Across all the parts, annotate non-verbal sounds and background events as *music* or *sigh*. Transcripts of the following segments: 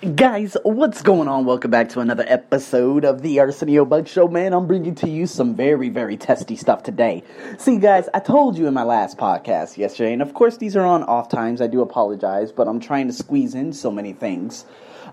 Guys, what's going on? Welcome back to another episode of the Arsenio Buck Show. Man, I'm bringing to you some very, very testy stuff today. See, guys, I told you in my last podcast yesterday, and of course, these are on off times. I do apologize, but I'm trying to squeeze in so many things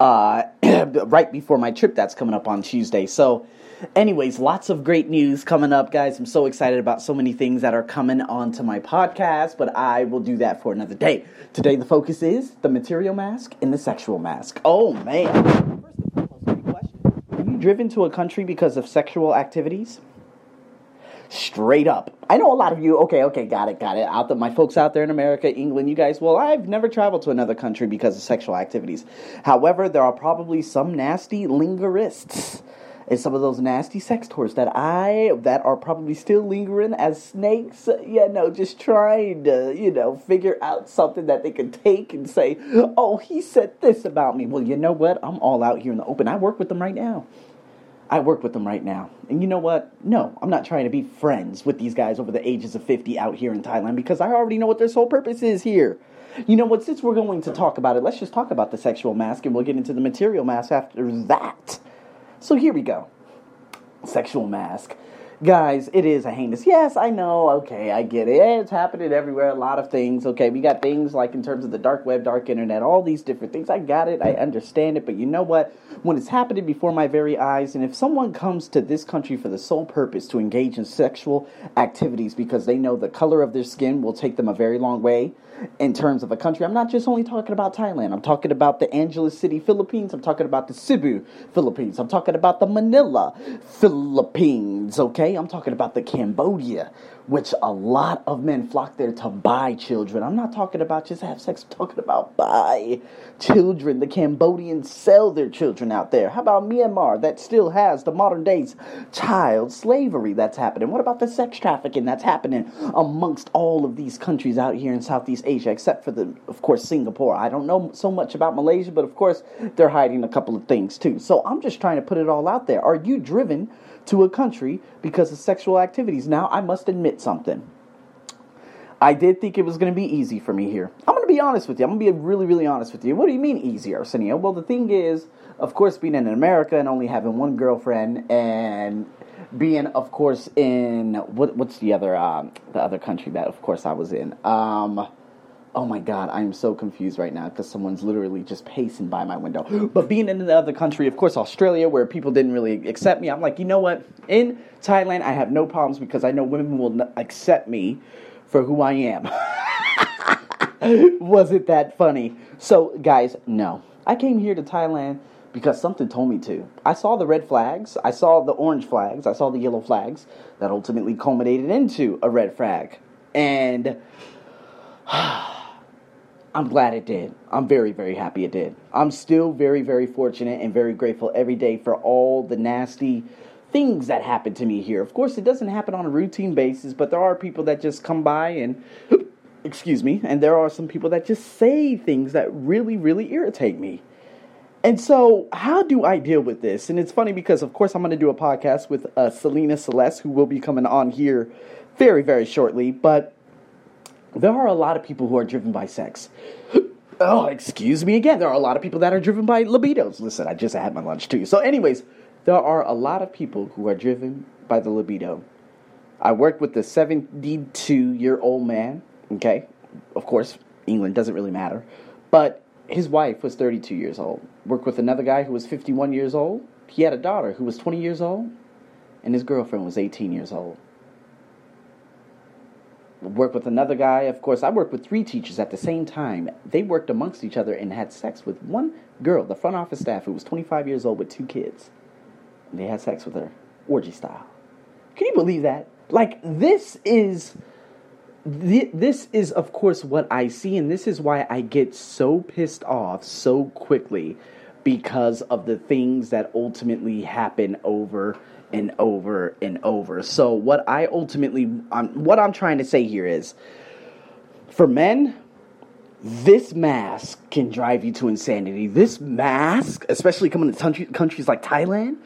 uh, *clears throat* right before my trip that's coming up on Tuesday. So, anyways, lots of great news coming up, guys. I'm so excited about so many things that are coming onto my podcast, but I will do that for another day. Today, the focus is the material mask and the sexual mask. Oh, man. Great you driven to a country because of sexual activities? Straight up. I know a lot of you, okay, okay, got it, got it. Out the, my folks out there in America, England, you guys, well, I've never traveled to another country because of sexual activities. However, there are probably some nasty lingerists and some of those nasty sex tours that I that are probably still lingering as snakes. You know, just trying to you know figure out something that they can take and say, "Oh, he said this about me." Well, you know what? I'm all out here in the open. I work with them right now. I work with them right now. And you know what? No, I'm not trying to be friends with these guys over the ages of 50 out here in Thailand because I already know what their sole purpose is here. You know what? Since we're going to talk about it, let's just talk about the sexual mask and we'll get into the material mask after that. So here we go. Sexual mask. Guys, it is a heinous. Yes, I know. Okay, I get it. It's happening everywhere. A lot of things. Okay, we got things like in terms of the dark web, dark internet, all these different things. I got it. I understand it. But you know what? When it's happening before my very eyes, and if someone comes to this country for the sole purpose to engage in sexual activities because they know the color of their skin will take them a very long way in terms of a country, I'm not just only talking about Thailand. I'm talking about the Angeles City, Philippines. I'm talking about the Cebu, Philippines. I'm talking about the Manila, Philippines. Okay, I'm talking about the Cambodia, which a lot of men flock there to buy children. I'm not talking about just have sex. I'm talking about buy children. The Cambodians sell their children out there. How about Myanmar that still has the modern days child slavery that's happening? What about the sex trafficking that's happening amongst all of these countries out here in Southeast Asia, except for the, of course, Singapore? I don't know so much about Malaysia, but of course they're hiding a couple of things too. So I'm just trying to put it all out there. Are you driven to a country because of sexual activities? Now I must admit something. I did think it was going to be easy for me here. I'm going to be honest with you. I'm going to be really, really honest with you. What do you mean easy, Arsenio? Well, the thing is, of course, being in America and only having one girlfriend and being, of course, in what, what's the other um, the other country that, of course, I was in. Um, oh my God, I am so confused right now because someone's literally just pacing by my window. *gasps* But being in another country, of course, Australia, where people didn't really accept me, I'm like, you know what? In Thailand, I have no problems because I know women will accept me for who I am. *laughs* Was it that funny? So, guys, no. I came here to Thailand because something told me to. I saw the red flags, I saw the orange flags, I saw the yellow flags that ultimately culminated into a red flag. And *sighs* I'm glad it did. I'm very, very happy it did. I'm still very, very fortunate and very grateful every day for all the nasty things that happen to me here. Of course, it doesn't happen on a routine basis, but there are people that just come by and, *gasps* excuse me, and there are some people that just say things that really, really irritate me. And so, how do I deal with this? And it's funny because, of course, I'm going to do a podcast with uh, Selena Celeste, who will be coming on here very, very shortly. But there are a lot of people who are driven by sex. *gasps* oh, excuse me again. There are a lot of people that are driven by libidos. Listen, I just had my lunch too. So, anyways, there are a lot of people who are driven by the libido. I worked with a 72 year old man, okay? Of course, England doesn't really matter. But his wife was 32 years old. Worked with another guy who was 51 years old. He had a daughter who was 20 years old. And his girlfriend was 18 years old. Worked with another guy. Of course, I worked with three teachers at the same time. They worked amongst each other and had sex with one girl, the front office staff, who was 25 years old with two kids. And they had sex with her, orgy style. Can you believe that? Like, this is. This is, of course, what I see, and this is why I get so pissed off so quickly because of the things that ultimately happen over and over and over. So, what I ultimately, what I'm trying to say here is for men, this mask can drive you to insanity. This mask, especially coming to country, countries like Thailand,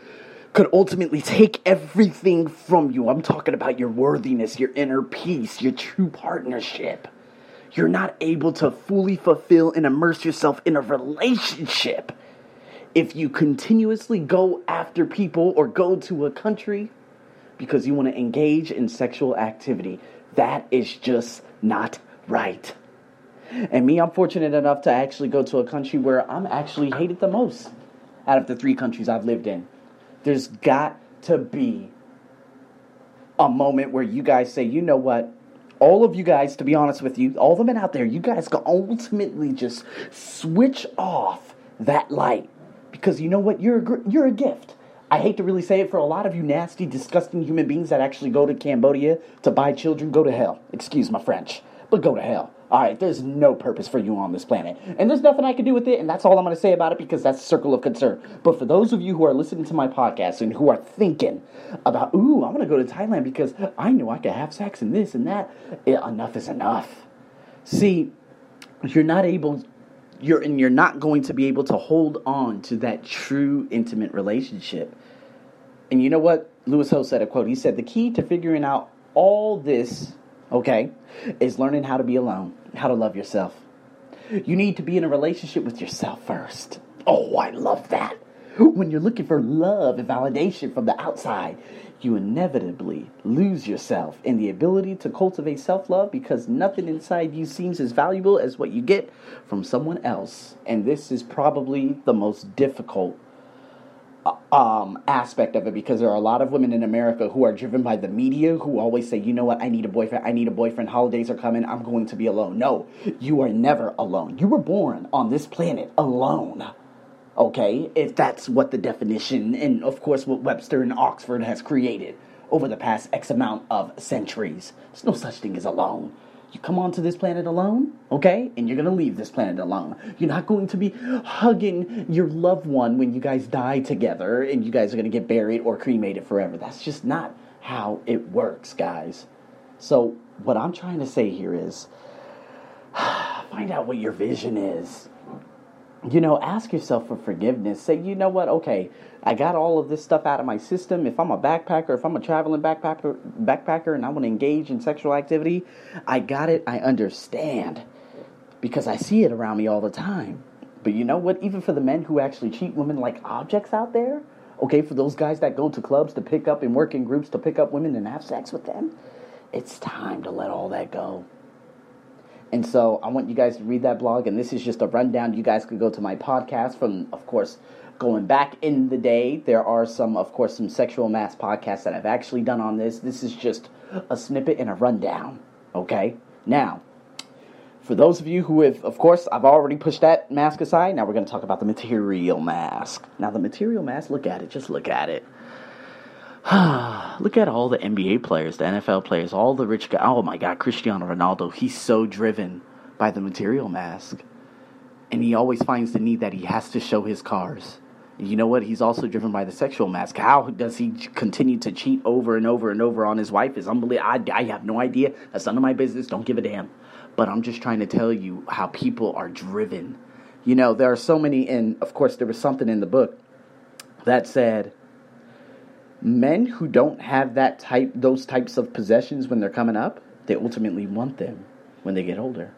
could ultimately take everything from you. I'm talking about your worthiness, your inner peace, your true partnership. You're not able to fully fulfill and immerse yourself in a relationship if you continuously go after people or go to a country because you want to engage in sexual activity, that is just not right. And me, I'm fortunate enough to actually go to a country where I'm actually hated the most out of the three countries I've lived in. There's got to be a moment where you guys say, you know what? All of you guys, to be honest with you, all the men out there, you guys can ultimately just switch off that light because you know what? You're a, you're a gift. I hate to really say it for a lot of you nasty, disgusting human beings that actually go to Cambodia to buy children, go to hell. Excuse my French, but go to hell. All right, there's no purpose for you on this planet. And there's nothing I can do with it, and that's all I'm going to say about it because that's a circle of concern. But for those of you who are listening to my podcast and who are thinking about, ooh, I'm going to go to Thailand because I know I can have sex and this and that, it, enough is enough. See, you're not able you're and you're not going to be able to hold on to that true intimate relationship. And you know what? Lewis Howes said a quote. He said the key to figuring out all this, okay, is learning how to be alone, how to love yourself. You need to be in a relationship with yourself first. Oh, I love that. When you're looking for love and validation from the outside, you inevitably lose yourself in the ability to cultivate self love because nothing inside you seems as valuable as what you get from someone else. And this is probably the most difficult uh, um, aspect of it because there are a lot of women in America who are driven by the media who always say, you know what, I need a boyfriend, I need a boyfriend, holidays are coming, I'm going to be alone. No, you are never alone. You were born on this planet alone okay? If that's what the definition, and of course, what Webster and Oxford has created over the past X amount of centuries. There's no such thing as alone. You come onto this planet alone, okay? And you're gonna leave this planet alone. You're not going to be hugging your loved one when you guys die together and you guys are gonna get buried or cremated forever. That's just not how it works, guys. So, what I'm trying to say here is *sighs* find out what your vision is you know, ask yourself for forgiveness. Say, you know what? Okay, I got all of this stuff out of my system. If I'm a backpacker, if I'm a traveling backpacker, backpacker, and I want to engage in sexual activity, I got it. I understand because I see it around me all the time. But you know what? Even for the men who actually cheat women like objects out there, okay, for those guys that go to clubs to pick up and work in groups to pick up women and have sex with them, it's time to let all that go. And so I want you guys to read that blog. And this is just a rundown. You guys could go to my podcast from, of course, going back in the day. There are some, of course, some sexual mask podcasts that I've actually done on this. This is just a snippet and a rundown. Okay? Now, for those of you who have, of course, I've already pushed that mask aside. Now we're going to talk about the material mask. Now, the material mask, look at it. Just look at it. *sighs* Look at all the NBA players, the NFL players, all the rich guys. Oh my God, Cristiano Ronaldo. He's so driven by the material mask. And he always finds the need that he has to show his cars. And you know what? He's also driven by the sexual mask. How does he continue to cheat over and over and over on his wife? Is unbelievable. I, I have no idea. That's none of my business. Don't give a damn. But I'm just trying to tell you how people are driven. You know, there are so many, and of course, there was something in the book that said, men who don't have that type those types of possessions when they're coming up they ultimately want them when they get older.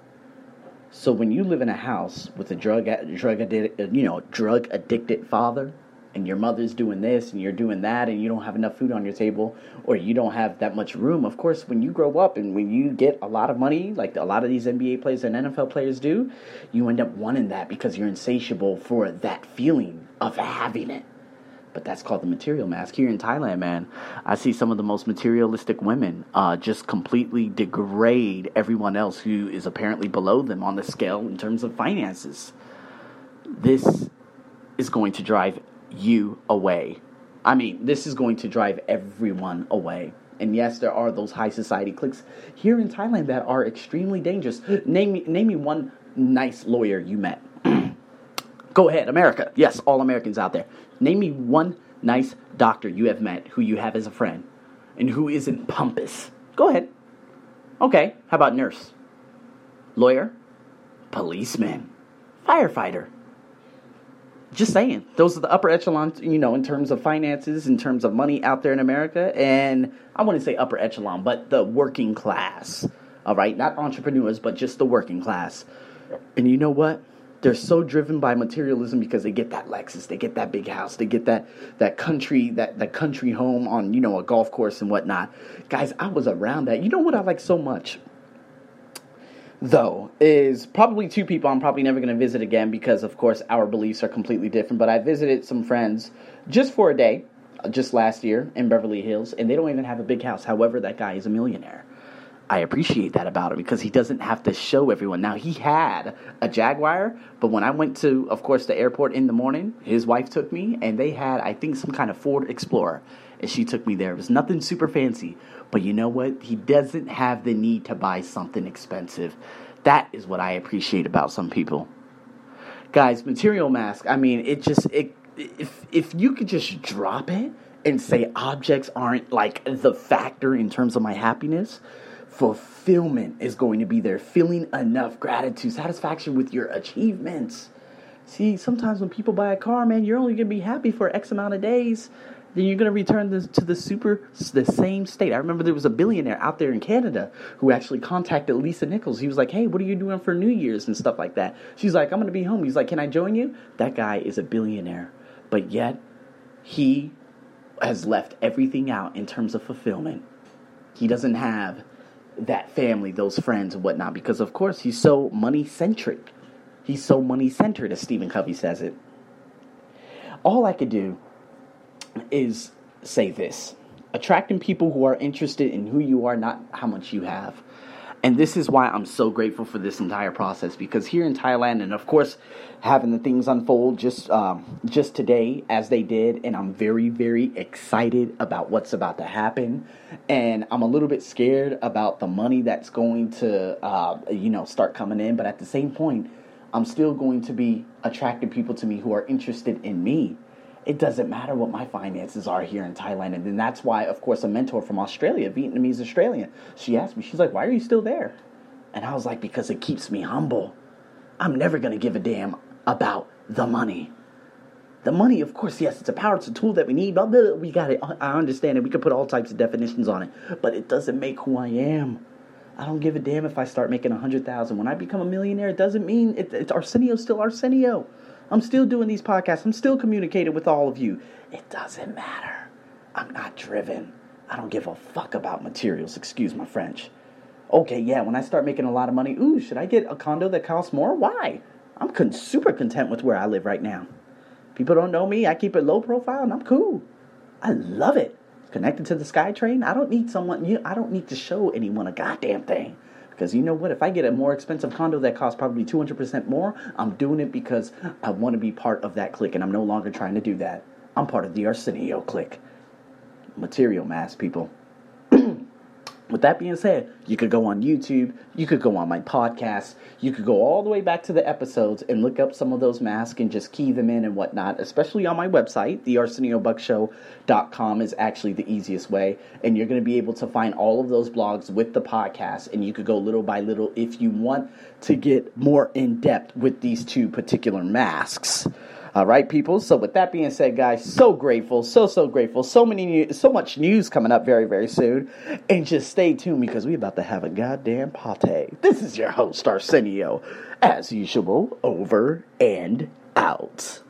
So when you live in a house with a drug drug addicted uh, you know drug addicted father and your mother's doing this and you're doing that and you don't have enough food on your table or you don't have that much room of course when you grow up and when you get a lot of money like a lot of these nba players and nfl players do you end up wanting that because you're insatiable for that feeling of having it but that's called the material mask. Here in Thailand, man, I see some of the most materialistic women uh, just completely degrade everyone else who is apparently below them on the scale in terms of finances. This is going to drive you away. I mean, this is going to drive everyone away. And yes, there are those high society cliques here in Thailand that are extremely dangerous. Name me, name me one nice lawyer you met. Go ahead, America. Yes, all Americans out there. Name me one nice doctor you have met who you have as a friend and who isn't pompous. Go ahead. Okay, how about nurse? Lawyer? Policeman? Firefighter? Just saying. Those are the upper echelon, you know, in terms of finances, in terms of money out there in America. And I wouldn't say upper echelon, but the working class. All right? Not entrepreneurs, but just the working class. And you know what? They're so driven by materialism because they get that Lexus, they get that big house, they get that that country that that country home on you know a golf course and whatnot. Guys, I was around that. You know what I like so much though is probably two people I'm probably never going to visit again because of course our beliefs are completely different. But I visited some friends just for a day, uh, just last year in Beverly Hills, and they don't even have a big house. However, that guy is a millionaire. I appreciate that about him because he doesn't have to show everyone. Now he had a Jaguar, but when I went to, of course, the airport in the morning, his wife took me, and they had, I think, some kind of Ford Explorer, and she took me there. It was nothing super fancy, but you know what? He doesn't have the need to buy something expensive. That is what I appreciate about some people. Guys, material mask. I mean, it just it if if you could just drop it and say objects aren't like the factor in terms of my happiness fulfillment is going to be there. Feeling enough gratitude, satisfaction with your achievements. See, sometimes when people buy a car, man, you're only going to be happy for X amount of days. Then you're going to return this to the super, the same state. I remember there was a billionaire out there in Canada who actually contacted Lisa Nichols. He was like, hey, what are you doing for New Year's and stuff like that? She's like, I'm going to be home. He's like, can I join you? That guy is a billionaire. But yet, he has left everything out in terms of fulfillment. He doesn't have that family, those friends and whatnot, because of course he's so money centric. He's so money centered, as Stephen Covey says it. All I could do is say this attracting people who are interested in who you are, not how much you have. And this is why I'm so grateful for this entire process because here in Thailand, and of course, having the things unfold just um, just today as they did, and I'm very very excited about what's about to happen, and I'm a little bit scared about the money that's going to uh, you know start coming in, but at the same point, I'm still going to be attracting people to me who are interested in me it doesn't matter what my finances are here in Thailand. And then that's why, of course, a mentor from Australia, Vietnamese Australian, she asked me, she's like, why are you still there? And I was like, because it keeps me humble. I'm never going to give a damn about the money. The money, of course, yes, it's a power, it's a tool that we need. Blah, blah, we got it. I understand it. We can put all types of definitions on it, but it doesn't make who I am. I don't give a damn if I start making a hundred thousand. When I become a millionaire, it doesn't mean it, it's Arsenio still Arsenio. I'm still doing these podcasts. I'm still communicating with all of you. It doesn't matter. I'm not driven. I don't give a fuck about materials. Excuse my French. Okay, yeah, when I start making a lot of money, ooh, should I get a condo that costs more? Why? I'm con- super content with where I live right now. People don't know me. I keep it low profile and I'm cool. I love it. Connected to the SkyTrain. I don't need someone, you I don't need to show anyone a goddamn thing. Because you know what? If I get a more expensive condo that costs probably 200% more, I'm doing it because I want to be part of that clique, and I'm no longer trying to do that. I'm part of the Arsenio clique. Material mask, people. With that being said, you could go on YouTube, you could go on my podcast, you could go all the way back to the episodes and look up some of those masks and just key them in and whatnot, especially on my website. The ArsenioBuckshow.com is actually the easiest way. And you're going to be able to find all of those blogs with the podcast. And you could go little by little if you want to get more in depth with these two particular masks. All right, people. So with that being said, guys, so grateful, so so grateful. So many, so much news coming up very very soon, and just stay tuned because we about to have a goddamn party. This is your host Arsenio, as usual, over and out.